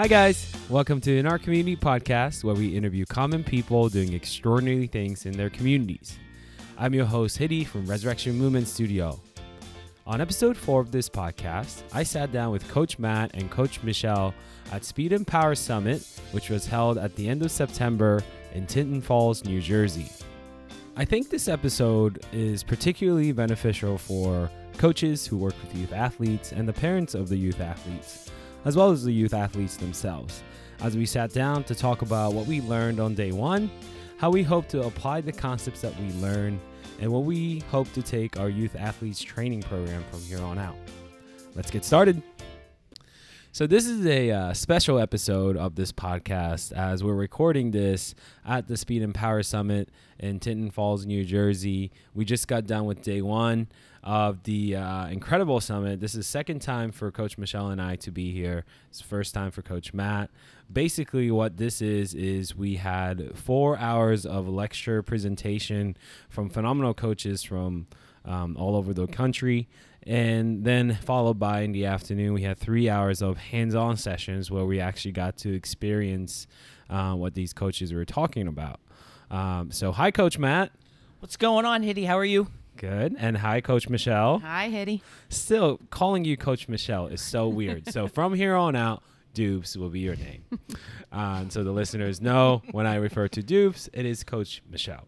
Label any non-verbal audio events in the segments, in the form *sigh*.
Hi, guys. Welcome to In Our Community podcast, where we interview common people doing extraordinary things in their communities. I'm your host, Hiddy from Resurrection Movement Studio. On episode four of this podcast, I sat down with Coach Matt and Coach Michelle at Speed and Power Summit, which was held at the end of September in Tinton Falls, New Jersey. I think this episode is particularly beneficial for coaches who work with youth athletes and the parents of the youth athletes, as well as the youth athletes themselves, as we sat down to talk about what we learned on day one, how we hope to apply the concepts that we learn, and what we hope to take our youth athletes training program from here on out. Let's get started. So, this is a uh, special episode of this podcast as we're recording this at the Speed and Power Summit in Tinton Falls, New Jersey. We just got done with day one of the uh, incredible summit. This is second time for Coach Michelle and I to be here. It's first time for Coach Matt. Basically, what this is is we had four hours of lecture presentation from phenomenal coaches from um, all over the country. And then, followed by in the afternoon, we had three hours of hands on sessions where we actually got to experience uh, what these coaches were talking about. Um, so, hi, Coach Matt. What's going on, Hitty? How are you? Good. And hi, Coach Michelle. Hi, Hitty. Still, calling you Coach Michelle is so weird. so, *laughs* from here on out, Dupes will be your name. um, so the listeners know when I refer to Dupes, it is Coach Michelle.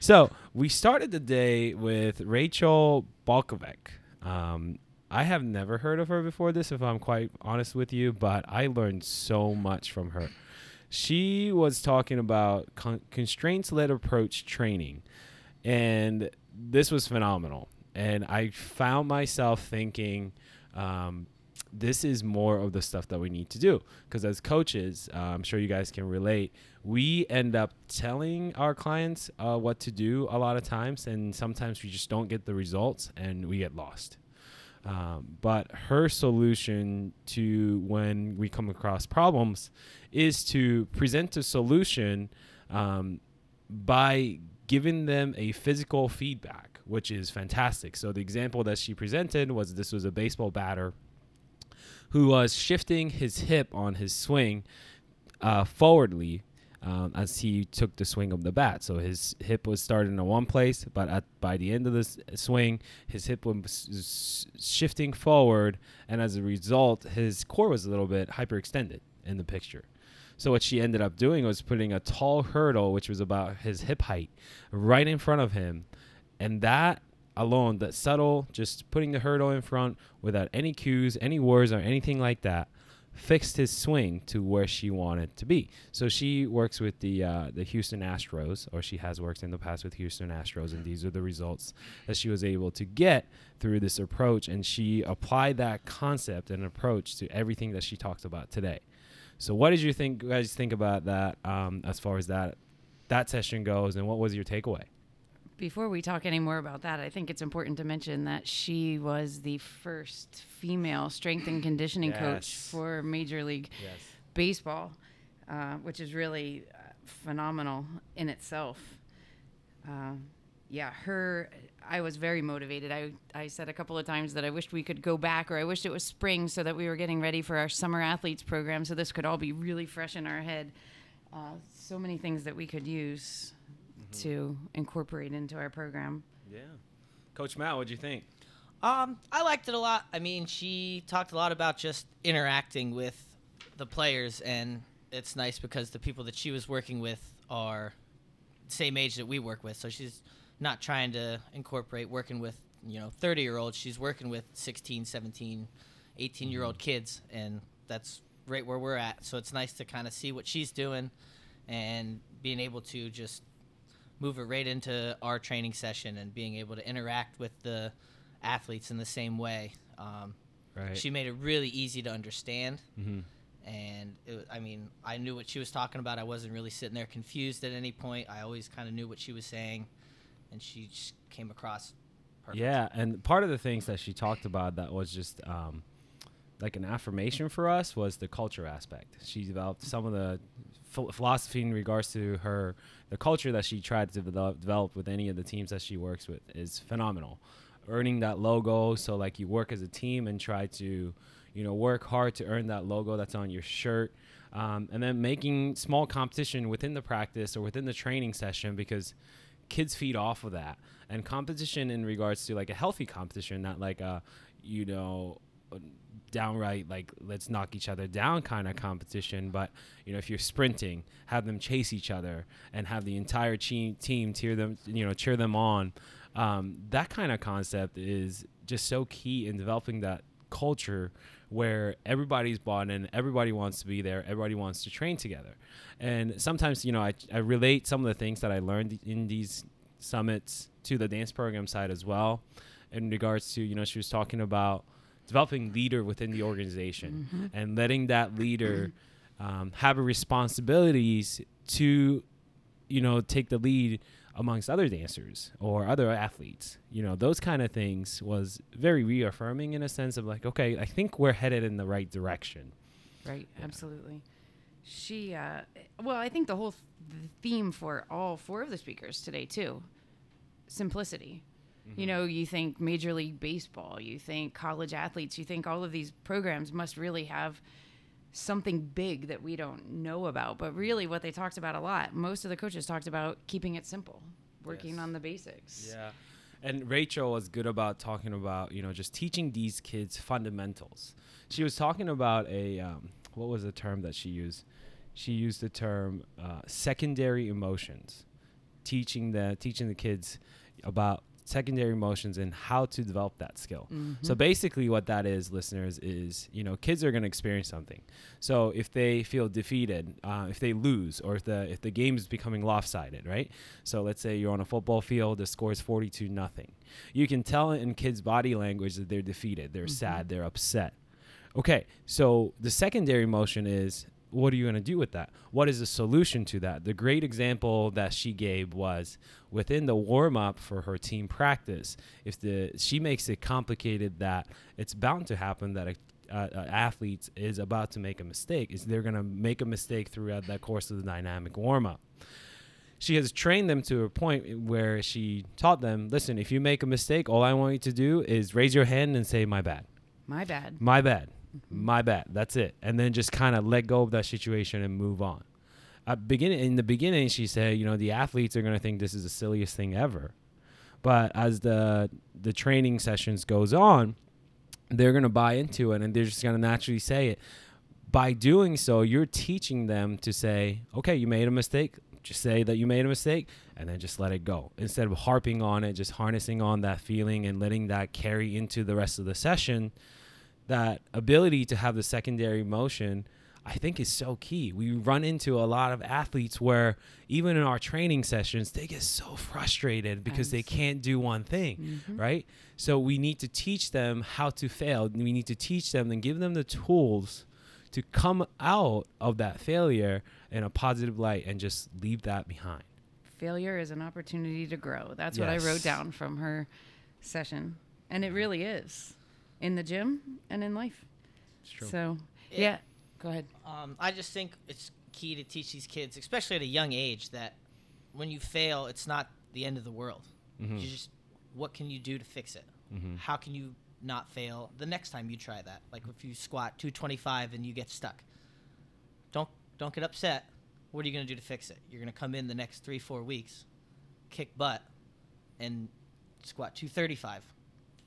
So we started the day with Rachel Balkovec. Um, I have never heard of her before this, if I'm quite honest with you, but I learned so much from her. She was talking about con- constraints led approach training, and this was phenomenal. And I found myself thinking, um, this is more of the stuff that we need to do. Because as coaches uh, i'm sure you guys can relate we end up telling our clients uh, what to do a lot of times and sometimes we just don't get the results and we get lost. Um, but her solution to when we come across problems is to present a solution um, by giving them a physical feedback which is fantastic. So the example that she presented was this was a baseball batter who was shifting his hip on his swing uh, forwardly um, as he took the swing of the bat. So his hip was starting in one place, but at, by the end of the swing, his hip was shifting forward, and as a result, his core was a little bit hyperextended in the picture. So what she ended up doing was putting a tall hurdle, which was about his hip height, right in front of him, and that alone, that subtle, just putting the hurdle in front without any cues, any words, or anything like that, fixed his swing to where she wanted to be. So she works with the uh, the Houston Astros, or she has worked in the past with Houston Astros, and these are the results that she was able to get through this approach. And she applied that concept and approach to everything that she talked about today. So, what did you think, guys, think about that um, as far as that that session goes, and what was your takeaway? Before we talk any more about that, I think it's important to mention that she was the first female strength and conditioning coach for Major League Yes. Baseball, uh, which is really uh, phenomenal in itself. Uh, yeah, her. I was very motivated. I I said a couple of times that I wished we could go back, or I wished it was spring, so that we were getting ready for our summer athletes program, so this could all be really fresh in our head. Uh, so many things that we could use to incorporate into our program. Yeah. Coach Matt, what'd you think? Um, I liked it a lot. I mean, she talked a lot about just interacting with the players, and it's nice because the people that she was working with are same age that we work with. So she's not trying to incorporate working with, you know, 30 year olds. She's working with 16, 17, 18 year old kids, and that's right where we're at. So it's nice to kind of see what she's doing and being able to just move it right into our training session and being able to interact with the athletes in the same way. Um, Right. She made it really easy to understand. mm-hmm. And it, I mean, I knew what she was talking about. I wasn't really sitting there confused at any point. I always kind of knew what she was saying, and she just came across perfect. Yeah, and part of the things that she talked about that was just um, like an affirmation for us was the culture aspect. She developed some of the ph- philosophy in regards to her the culture that she tried to develop, develop with any of the teams that she works with is phenomenal. Earning that logo, so like you work as a team and try to, you you know, work hard to earn that logo that's on your shirt. Um, and then making small competition within the practice or within the training session because kids feed off of that. And competition in regards to like a healthy competition, not like a, you know, downright like let's knock each other down kind of competition. But you know if you're sprinting have them chase each other and have the entire team team cheer them you know cheer them on. Um, that kind of concept is just so key in developing that culture where everybody's bought in everybody wants to be there everybody wants to train together. And sometimes you know I, I relate some of the things that i learned in these summits to the dance program side as well in regards to you know she was talking about developing leader within the organization Mm-hmm. and letting that leader um, have a responsibilities to you know take the lead amongst other dancers or other athletes you know those kind of things was very reaffirming in a sense of like okay i think we're headed in the right direction Right, absolutely. She, uh, well, I think the whole th- the theme for all four of the speakers today, too simplicity. You know, you think Major League Baseball, you think college athletes, you think all of these programs must really have something big that we don't know about. But really, what they talked about a lot, most of the coaches talked about keeping it simple, working Yes. on the basics. Yeah. And Rachel was good about talking about, you know, just teaching these kids fundamentals. She was talking about a, um, what was the term that she used? She used the term uh, secondary emotions, teaching the teaching the kids about secondary emotions and how to develop that skill. So basically what that is listeners is, you know, kids are going to experience something. So if they feel defeated, uh, if they lose or if the if the game is becoming lopsided, right? So let's say you're on a football field, the score is 42 nothing. You can tell in kids body language that they're defeated, they're sad, they're upset. Okay, so the secondary emotion is what are you going to do with that? What is the solution to that? The great example that she gave was within the warm up for her team practice. If the she makes it complicated that it's bound to happen that a uh, uh, athlete is about to make a mistake, is they're going to make a mistake throughout that course of the dynamic warm up she has trained them to a point where she taught them listen if you make a mistake all i want you to do is raise your hand and say my bad My bad. my bad my bad. That's it. And then just kind of let go of that situation and move on. At beginning in the beginning she said you know the athletes are going to think this is the silliest thing ever. But as the the training sessions goes on they're going to buy into it and they're just going to naturally say it. By doing so you're teaching them to say okay you made a mistake. Just say that you made a mistake and then just let it go. Instead of harping on it just harnessing on that feeling and letting that carry into the rest of the session that ability to have the secondary emotion I think is so key. We run into a lot of athletes where even in our training sessions they get so frustrated because they can't do one thing, mm-hmm. right? So we need to teach them how to fail. We need to teach them and give them the tools to come out of that failure in a positive light and just leave that behind. Failure is an opportunity to grow. That's what I wrote down from her session. And it really is in the gym and in life. It's true. So, It- yeah, go ahead. Um, I just think it's key to teach these kids, especially at a young age, that when you fail, it's not the end of the world. Mhm. You just, what can you do to fix it? Mhm. How can you not fail the next time you try that? Like if you squat 225 and you get stuck, don't don't get upset. What are you gonna do to fix it? You're gonna come in the next three four weeks, kick butt, and squat 235,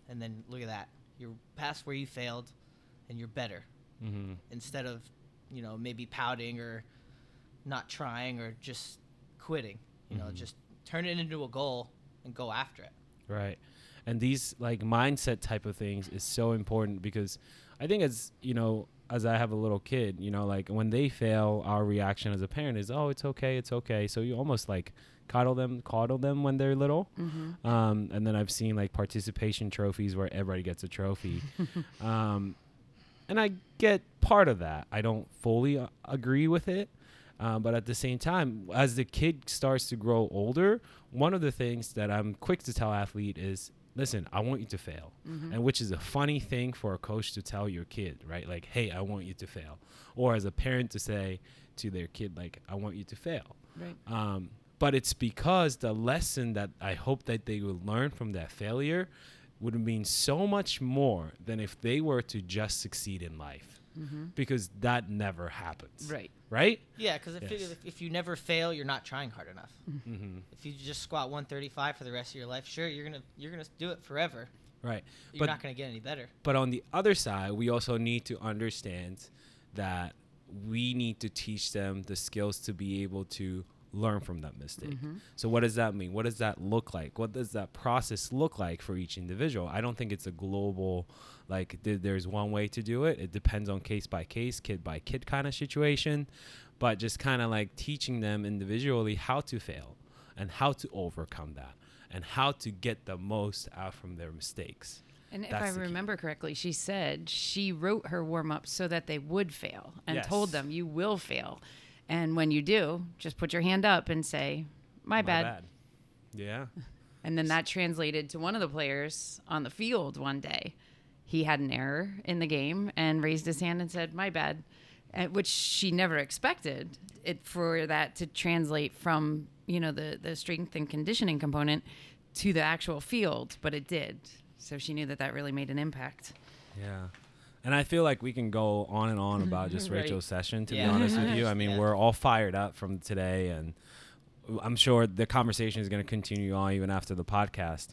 and then look at that. You're past where you failed, and you're better Mhm. instead of you know maybe pouting or not trying or just quitting you know Mhm. just turn it into a goal and go after it Right. And these like mindset type of things is so important because I think as, you know, as I have a little kid, you know, like when they fail, our reaction as a parent is, "Oh, it's okay, it's okay." So you almost like coddle them, coddle them when they're little. Mm-hmm. Um, and then I've seen like participation trophies where everybody gets a trophy. *laughs* um, and I get part of that. I don't fully uh, agree with it. Um, but at the same time, as the kid starts to grow older, one of the things that I'm quick to tell athlete is, listen, I want you to fail. Mm-hmm. And which is a funny thing for a coach to tell your kid, right? Like, hey, I want you to fail. Or as a parent to say to their kid, like, I want you to fail. Right. Um, but it's because the lesson that I hope that they will learn from that failure would mean so much more than if they were to just succeed in life because that never happens Right. Right Yeah, because if, Yes. you if you never fail, you're not trying hard enough. mm-hmm. If you just squat 135 for the rest of your life, sure, you're gonna you're gonna do it forever. right You're But- not gonna get any better. But on the other side, we also need to understand that we need to teach them the skills to be able to learn from that mistake. Mm-hmm. So what does that mean? What does that look like? What does that process look like for each individual? I don't think it's a global like th- there's one way to do it. It depends on case by case, kid by kid kind of situation, but just kind of like teaching them individually how to fail and how to overcome that and how to get the most out from their mistakes. And if That's I the key. remember correctly, she said she wrote her warm ups so that they would fail and told them, you will fail. And when you do, just put your hand up and say, my, bad. Yeah. *laughs* And then that translated to one of the players on the field one day. He had an error in the game and raised his hand and said, my bad, eh, which she never expected it for that to translate from, you know, the, the strength and conditioning component to the actual field, but it did. So she knew that that really made an impact. Yeah. And I feel like we can go on and on about just *laughs* Right. Rachel's session, to Yeah. be honest with *laughs* you. I mean, Yeah. we're all fired up from today, and I'm sure the conversation is going to continue on even after the podcast.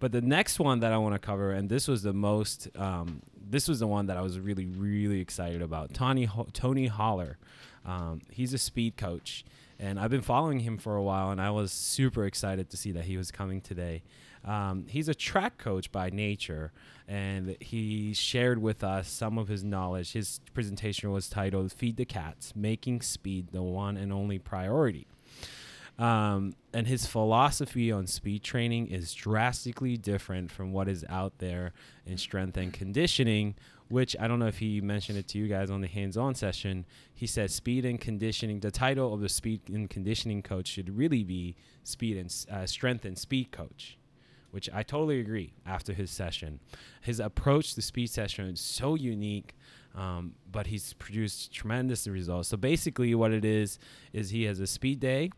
But the next one that I want to cover, and this was the most, um, this was the one that I was really, really excited about. Tony Ho- Tony Holler, um, he's a speed coach, and I've been following him for a while, and I was super excited to see that he was coming today. Um, he's a track coach by nature, and he shared with us some of his knowledge. His presentation was titled "Feed the Cats: Making Speed the One and Only Priority." Um, and his philosophy on speed training is drastically different from what is out there in strength and conditioning, which I don't know if he mentioned it to you guys on the hands on session. He said speed and conditioning, the title of the speed and conditioning coach should really be speed and uh, strength and speed coach. Which I totally agree after his session. His approach to speed session is so unique, um, but he's produced tremendous results. So basically, what it is, is he has a speed day,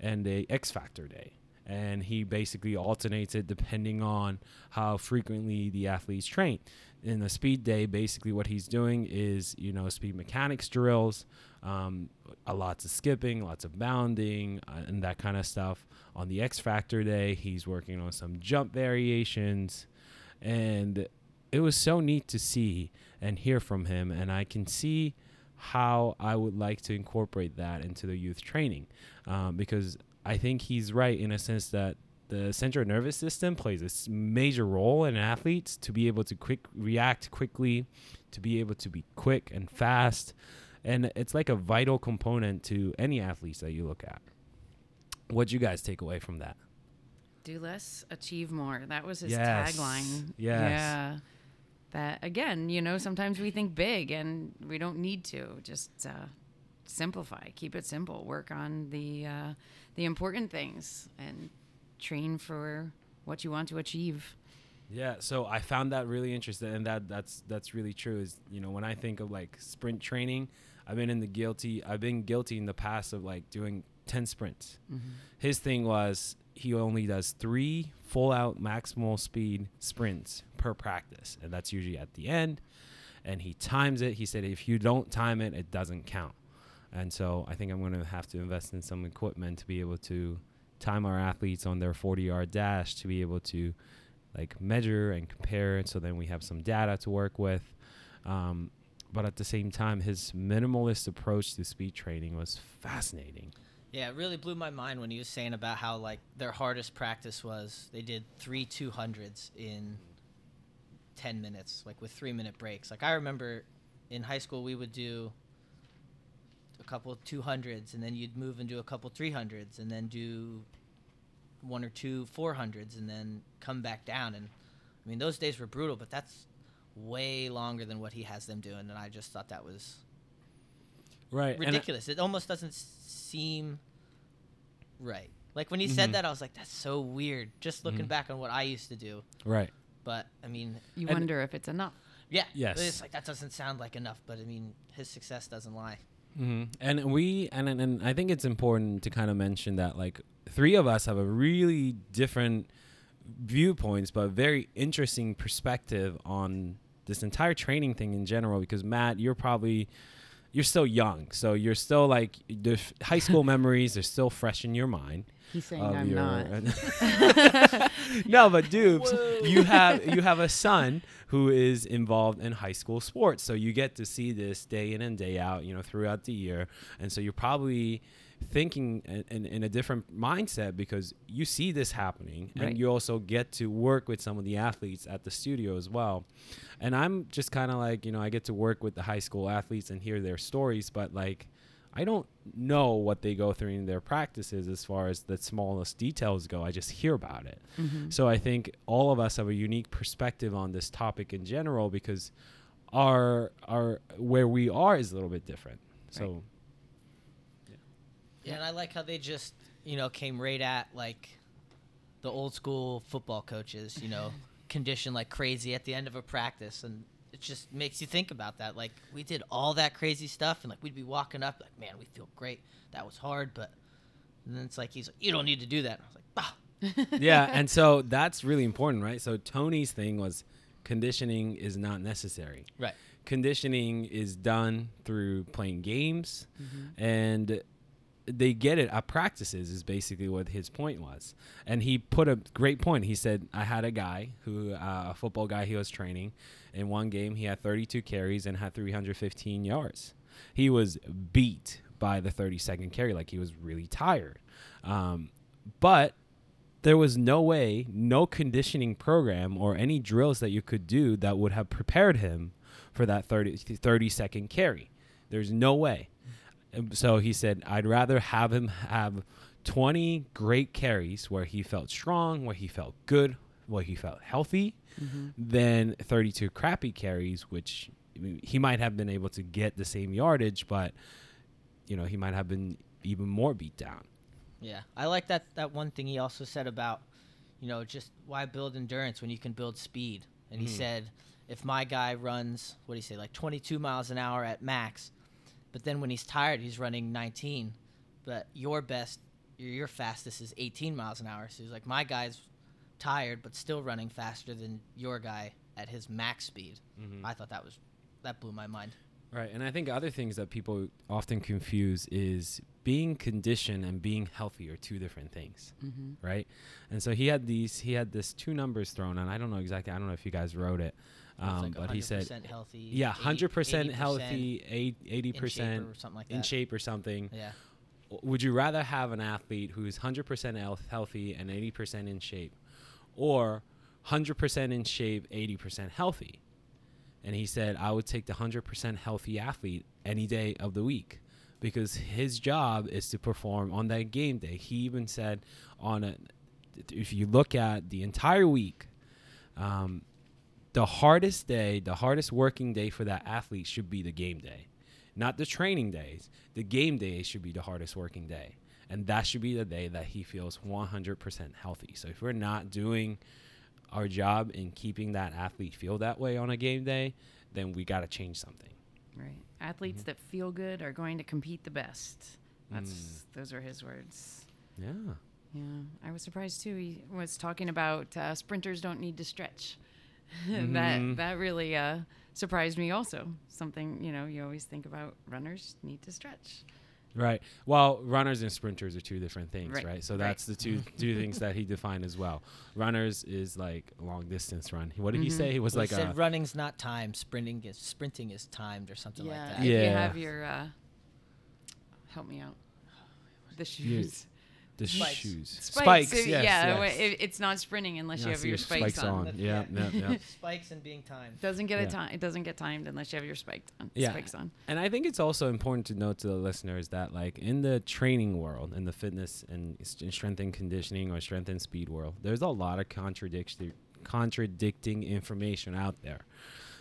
and a X Factor day. And he basically alternates it depending on how frequently the athletes train. In the speed day, basically what he's doing is, you know, speed mechanics drills, um, a lots of skipping, lots of bounding, uh, and that kind of stuff. On the X Factor day, he's working on some jump variations. And it was so neat to see and hear from him. And I can see how I would like to incorporate that into the youth training um, because I think he's right in a sense that the central nervous system plays a major role in athletes to be able to quick react quickly, to be able to be quick and fast, and it's like a vital component to any athletes that you look at. What'd you guys take away from that? Do less, achieve more. That was his Yes. tagline. Yes. Yeah. That again, you know, sometimes we think big and we don't need to. Just uh, simplify, keep it simple. Work on the uh, the important things and train for what you want to achieve. Yeah, so I found that really interesting, and that that's that's really true. Is you know when I think of like sprint training, I've been in the guilty. I've been guilty in the past of like doing ten sprints. His thing was he only does three full out maximal speed sprints per practice, and that's usually at the end. And he times it. He said if you don't time it, it doesn't count. And so I think I'm going to have to invest in some equipment to be able to time our athletes on their 40 yard dash to be able to like measure and compare so then we have some data to work with um, but at the same time his minimalist approach to speed training was fascinating Yeah, it really blew my mind when he was saying about how like their hardest practice was they did three two hundreds in ten minutes, like with three minute breaks. Like I remember in high school we would do couple two hundreds and then you'd move into a couple three hundreds and then do one or two four hundreds and then come back down and I mean those days were brutal, but that's way longer than what he has them doing and I just thought that was right and I- ridiculous. it almost doesn't seem right. Like when he Mhm. said that, I was like, "That's so weird." Just looking Mhm. back on what I used to do, right but I mean, You wonder if it's enough. yeah, Yes. It's like that doesn't sound like enough, but I mean, his success doesn't lie. Hmm And we and and- and I think it's important to kind of mention that like three of us have a really different viewpoints, but very interesting perspective on this entire training thing in general. Because Matt, you're probably you're still young, so you're still like the high school *laughs* memories are still fresh in your mind. He's saying I'm your- not. *laughs* *laughs* no, but Dupes, you have *laughs* you have a son who is involved in high school sports, so you get to see this day in and day out, you know, throughout the year, and so you're probably thinking in, in, in a different mindset because you see this happening Right. and you also get to work with some of the athletes at the studio as well and i'm just kind of like you know i get to work with the high school athletes and hear their stories but like I don't know what they go through in their practices as far as the smallest details go. I just hear about it. Mhm. So I think all of us have a unique perspective on this topic in general because our our where we are is a little bit different. So Yeah, and I like how they just, you know, came right at like the old school football coaches, you know, *laughs* condition like crazy at the end of a practice and it just makes you think about that. Like we did all that crazy stuff and like we'd be walking up like, man, we feel great. That was hard, but and then it's like he's like, You don't need to do that. I was like, bah. *laughs* yeah, and so that's really important, right? So Tony's thing was conditioning is not necessary. Right. Conditioning is done through playing games Mm-hmm. and they get it at practices is basically what his point was. And he put a great point. He said i had a guy who uh, a football guy he was training. In one game he had 32 carries and had 315 yards. He was beat by the 30 second carry. Like he was really tired. Um, but there was no way, no conditioning program or any drills that you could do that would have prepared him for that 30, 30 second carry. There's no way. And So he said, I'd rather have him have 20 great carries where he felt strong, where he felt good, where he felt healthy, Mhm. than 32 crappy carries, which I mean, he might have been able to get the same yardage, but you know he might have been even more beat down. Yeah, I like that that one thing he also said about, you know, just why build endurance when you can build speed. And he Mhm. said, if my guy runs, what do you say, like 22 miles an hour at max, but then when he's tired, he's running 19, but your best, your, your fastest is 18 miles an hour. So he's like, my guy's tired, but still running faster than your guy at his max speed. I thought that was, that blew my mind. Right, and I think other things that people often confuse is being conditioned and being healthy are two different things, Mhm. right? And so he had these, he had this two numbers thrown, and I don't know exactly, I don't know if you guys wrote it, um, like but he said, 100% healthy. yeah, 80 hundred percent 80% healthy, eight- eighty in shape percent or something like in that. shape or something. Yeah. Would you rather have an athlete who's hundred percent healthy and eighty percent in shape, or hundred percent in shape, eighty percent healthy? And he said, I would take the 100% healthy athlete any day of the week because his job is to perform on that game day. He even said, on a, if you look at the entire week, um, the hardest day, the hardest working day for that athlete should be the game day, not the training days. The game day should be the hardest working day. And that should be the day that he feels 100% healthy. So if we're not doing our job in keeping that athlete feel that way on a game day, then we got to change something. Right. Athletes that feel good are going to compete the best. That's Mm. those are his words. Yeah. Yeah, I was surprised too. He was talking about uh, sprinters don't need to stretch. Mhm. *laughs* that that really uh, surprised me. Also, something you know you always think about runners need to stretch. Right. Well, runners and sprinters are two different things, right? Right, So right. that's the two *laughs* two things that he defined as well. Runners is like long distance run. What did he Mhm. say? He was Well, like he said a running's not timed, sprinting is sprinting is timed or something yeah, like if that. you have your uh, help me out, the shoes. The Spikes. shoes. Spikes, Spikes. uh, yes, yeah, yes. it, it's not sprinting unless you Yes, have your spikes, on. That's Yeah, right. yeah, yeah. *laughs* Spikes and being timed. Doesn't get Yeah. a time. It doesn't get timed unless you have your spikes on. Yeah. Spikes on. And I think it's also important to note to the listeners that, like, in the training world, in the fitness and s- strength and conditioning or strength and speed world, there's a lot of contradiction, contradicting information out there.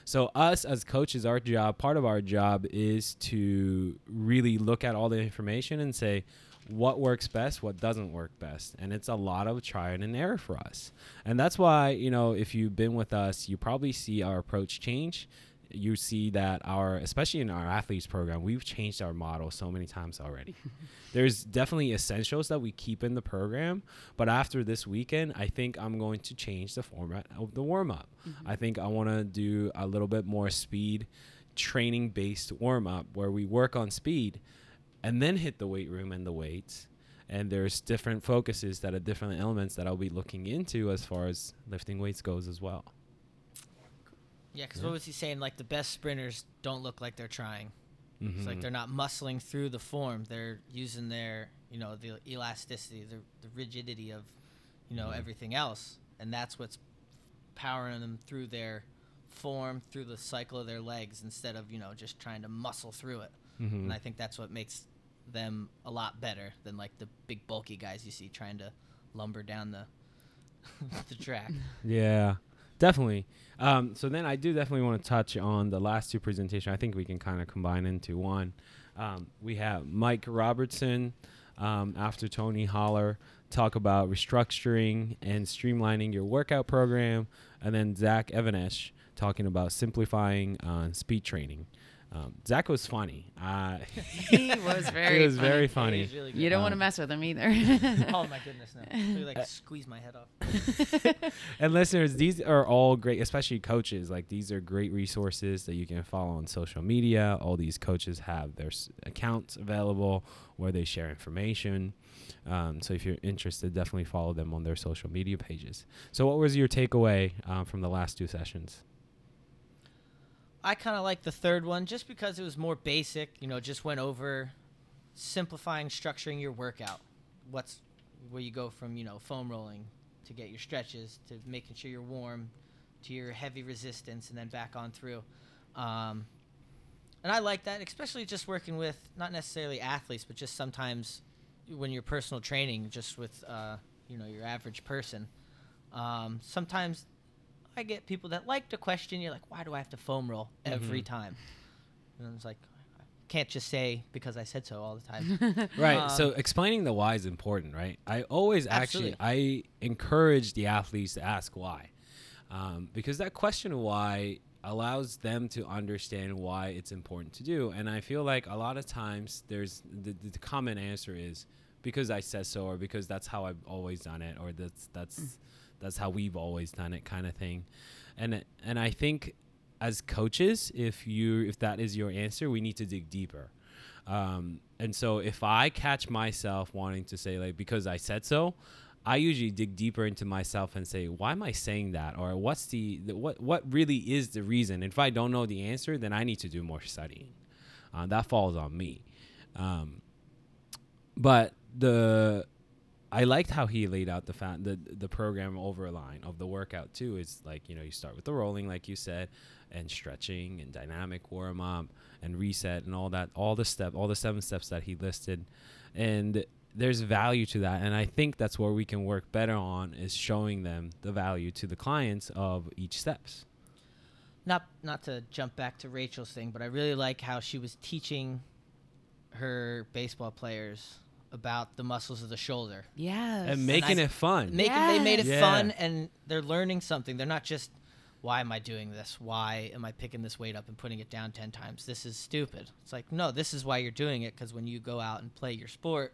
So, us as coaches, our job, part of our job is to really look at all the information and say, what works best, what doesn't work best. And it's a lot of trial and error for us. And that's why, you know, if you've been with us, you probably see our approach change you see that our, especially in our athletes program, we've changed our model so many times already. *laughs* There's definitely essentials that we keep in the program, but after this weekend, I think I'm going to change the format of the warm up. Mm-hmm. I think I want to do a little bit more speed training based warm up where we work on speed and then hit the weight room and the weights. And there's different focuses that are different elements that I'll be looking into as far as lifting weights goes as well. Yeah, because Yeah. what was he saying? Like the best sprinters don't look like they're trying. It's like Mhm. they're not muscling through the form. They're using their, you know, the elasticity, the, the rigidity of, you know, Mhm. everything else, and that's what's powering them through their form, through the cycle of their legs, instead of you know just trying to muscle through it. Mhm. And I think that's what makes them a lot better than like the big bulky guys you see trying to lumber down the *laughs* the track. Yeah, definitely. Um, so then I do definitely want to touch on the last two presentations. I think we can kind of combine into one. Um, we have Mike Robertson um, after Tony Holler talk about restructuring and streamlining your workout program, and then Zach Evanesh talking about simplifying uh, speed training. Um, Zach was funny. Uh, *laughs* *laughs* He was very He was funny. very funny. he's really. You don't want to Um, mess with him either. *laughs* oh my goodness, no! He like squeeze my head off. and listeners, these are all great, especially coaches. Like these are great resources that you can follow on social media. All these coaches have their s- accounts available where they share information. Um, so if you're interested, definitely follow them on their social media pages. So, what was your takeaway um, from the last two sessions? I kind of like the third one just because it was more basic. You know, just went over simplifying, structuring your workout. What's where you go from you know foam rolling to get your stretches to making sure you're warm to your heavy resistance and then back on through. Um, and I like that, especially just working with not necessarily athletes, but just sometimes when you're personal training, just with uh, you know your average person. Um, sometimes I get people that like to question you, like, why do I have to foam roll every Mhm. time? And it's like, I can't just say because I said so all the time. *laughs* Right. so Um, explaining the why is important, right? I always actually I encourage the athletes to ask why, um, because that question of why allows them to understand why it's important to do. And I feel like a lot of times there's the, the common answer is because I said so, or because that's how I've always done it, or that's that's that's how we've always done it, kind of thing. And and I think as coaches, if you if that is your answer, we need to dig deeper. Um, and so if I catch myself wanting to say like because I said so, I usually dig deeper into myself and say why am I saying that or what's the, the what what really is the reason. If I don't know the answer, then I need to do more studying. Uh, that falls on me. Um, but the I liked how he laid out the fa- the the program overline of the workout too. It's like you know you start with the rolling, like you said, and stretching and dynamic warm up and reset and all that, all the step, all the seven steps that he listed, and there's value to that. And I think that's where we can work better on is showing them the value to the clients of each steps. not not to jump back to Rachel's thing, but I really like how she was teaching her baseball players about the muscles of the shoulder. Yeah, And making I- it fun. Making they made it Yes. fun and they're learning something. They're not just why am I doing this? Why am I picking this weight up and putting it down 10 times? This is stupid. It's like, no, this is why you're doing it because when you go out and play your sport,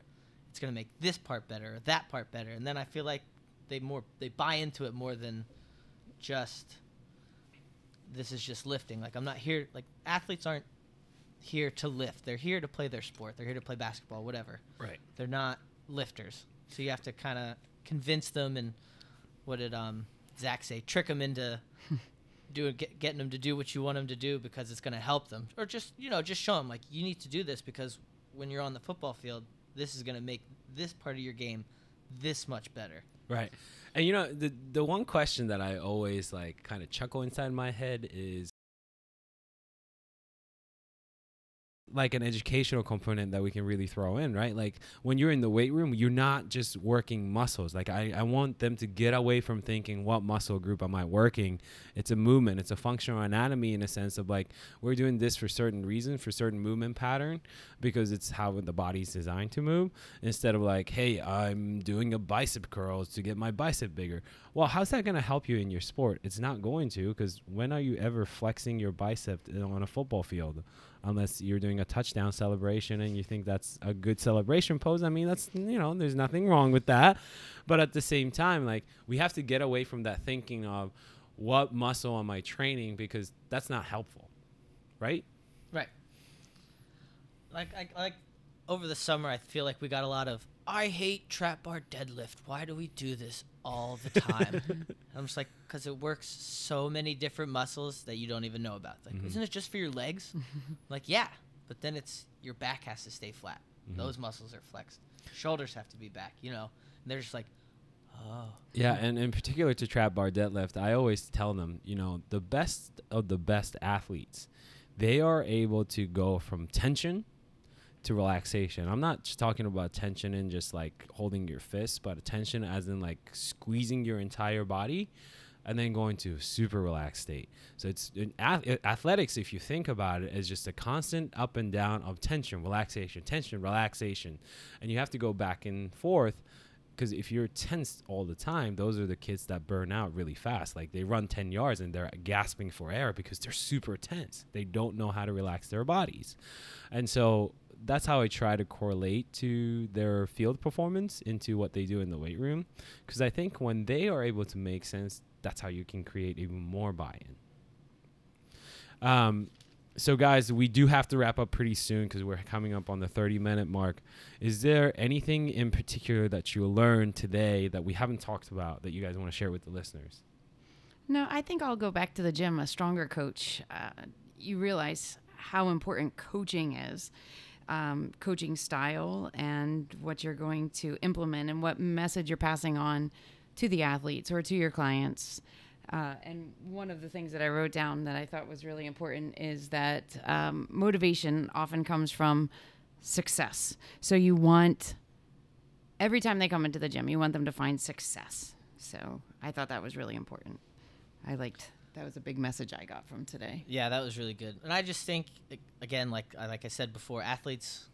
it's going to make this part better or that part better. And then I feel like they more they buy into it more than just this is just lifting. Like I'm not here like athletes aren't here to lift. They're here to play their sport. They're here to play basketball, whatever right. they're not lifters. So you have to kind of convince them and what did um Zach say? Trick them into *laughs* doing get, getting them to do what you want them to do because it's going to help them, or just you know just show them like you need to do this because when you're on the football field, this is going to make this part of your game this much better. Right. And you know, the the one question that I always like kind of chuckle inside my head is like an educational component that we can really throw in, right? Like when you're in the weight room, you're not just working muscles. Like I, I want them to get away from thinking what muscle group am I working. It's a movement. It's a functional anatomy in a sense of like we're doing this for certain reason, for certain movement pattern, because it's how the body's designed to move. Instead of like, hey, I'm doing a bicep curls to get my bicep bigger. Well, how's that going to help you in your sport? It's not going to, because when are you ever flexing your bicep uh, on a football field? Unless you're doing a touchdown celebration and you think that's a good celebration pose. I mean, that's you know, there's nothing wrong with that. But at the same time, like we have to get away from that thinking of what muscle am I training because that's not helpful. Right? Right. Like I like over the summer I feel like we got a lot of I hate trap bar deadlift. Why do we do this all the time? *laughs* I'm just like, because it works so many different muscles that you don't even know about. Like, Mhm. isn't it just for your legs? *laughs* like, yeah, but then it's your back has to stay flat. Mhm. Those muscles are flexed. Shoulders have to be back. You know, and they're just like, oh, Yeah, and in particular to trap bar deadlift, I always tell them, you know, the best of the best athletes, they are able to go from tension to relaxation. I'm not just talking about tension and just like holding your fist, but tension as in like squeezing your entire body and then going to a super relaxed state. So it's ath- uh, athletics if you think about it is just a constant up and down of tension, relaxation, tension, relaxation. And you have to go back and forth because if you're tense all the time, those are the kids that burn out really fast. Like they run 10 yards and they're gasping for air because they're super tense. They don't know how to relax their bodies. And so that's how I try to correlate to their field performance into what they do in the weight room. Because I think when they are able to make sense, that's how you can create even more buy in. Um, so, guys, we do have to wrap up pretty soon because we're coming up on the 30 minute mark. Is there anything in particular that you learned today that we haven't talked about that you guys want to share with the listeners? No, I think I'll go back to the gym, a stronger coach. Uh, you realize how important coaching is, um, coaching style, and what you're going to implement and what message you're passing on to the athletes or to your clients. Uh, and one of the things that I wrote down that I thought was really important is that um, motivation often comes from success. So you want every time they come into the gym, you want them to find success. So I thought that was really important. I liked that was a big message I got from today. Yeah, that was really good. And I just think again, like like I said before, athletes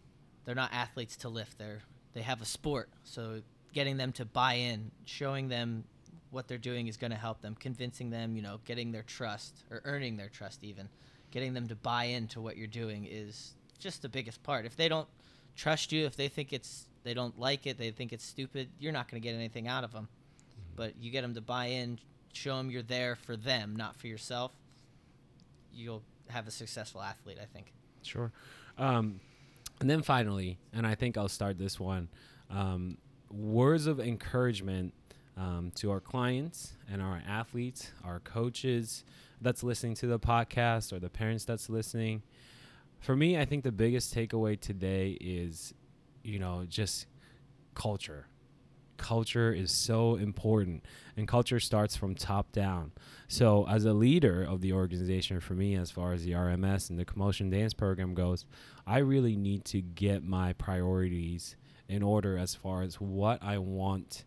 they're not athletes to lift. They're they have a sport. So getting them to buy in, showing them what they're doing is going to help them, convincing them, you know, getting their trust or earning their trust even. Getting them to buy into what you're doing is just the biggest part. If they don't trust you, if they think it's they don't like it, they think it's stupid, you're not going to get anything out of them. Mm-hmm. But you get them to buy in, show them you're there for them, not for yourself you'll have a successful athlete. I think. Sure. Um, and then finally, and I think I'll start this one um, words of encouragement um, to our clients and our athletes, our coaches that's listening to the podcast, or the parents that's listening. For me, I think the biggest takeaway today is, you know, just culture. Culture is so important, and culture starts from top down. So, as a leader of the organization, for me, as far as the RMS and the Commotion Dance Program goes, I really need to get my priorities in order as far as what I want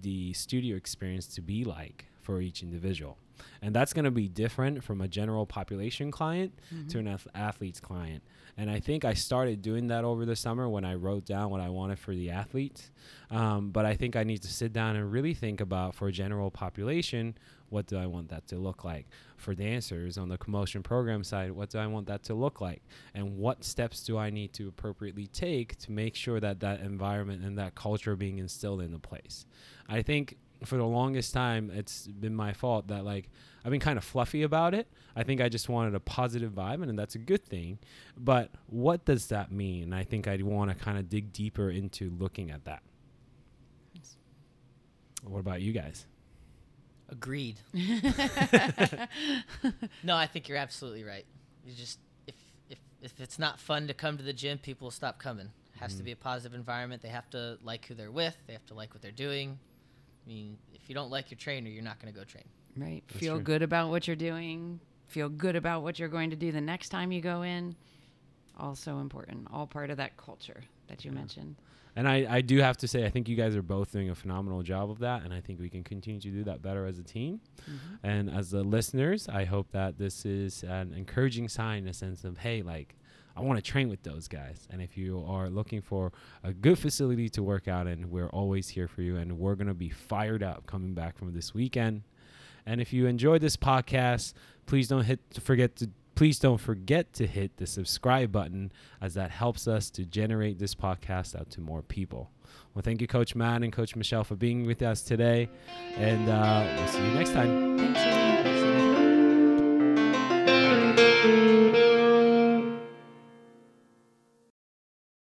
the studio experience to be like for each individual. And that's going to be different from a general population client to an ath- athlete's client. And I think I started doing that over the summer when I wrote down what I wanted for the athletes. Um, but I think I need to sit down and really think about for a general population, what do I want that to look like? For dancers on the commotion program side, what do I want that to look like? And what steps do I need to appropriately take to make sure that that environment and that culture being instilled into place? I think for the longest time, it's been my fault that like I've been kind of fluffy about it. I think I just wanted a positive vibe, and that's a good thing. But what does that mean? I think I'd want to kind of dig deeper into looking at that. What about you guys? Agreed. *laughs* *laughs* no, I think you're absolutely right. You just if if if it's not fun to come to the gym, people will stop coming. It has to Mhm. be a positive environment. They have to like who they're with. They have to like what they're doing. I mean, if you don't like your trainer, you're not going to go train. Right. That's Feel true. good about what you're doing. Feel good about what you're going to do the next time you go in. also important. All part of that culture that you Yeah. mentioned. And I, I do have to say, I think you guys are both doing a phenomenal job of that. And I think we can continue to do that better as a team. Mhm. And as the listeners, I hope that this is an encouraging sign in a sense of, hey, like, I want to train with those guys. And if you are looking for a good facility to work out in, we're always here for you. And we're going to be fired up coming back from this weekend. And if you enjoyed this podcast, please don't hit to forget to please don't forget to hit the subscribe button as that helps us to generate this podcast out to more people. Well, thank you, Coach Matt and Coach Michelle, for being with us today. And uh, we'll see you next time.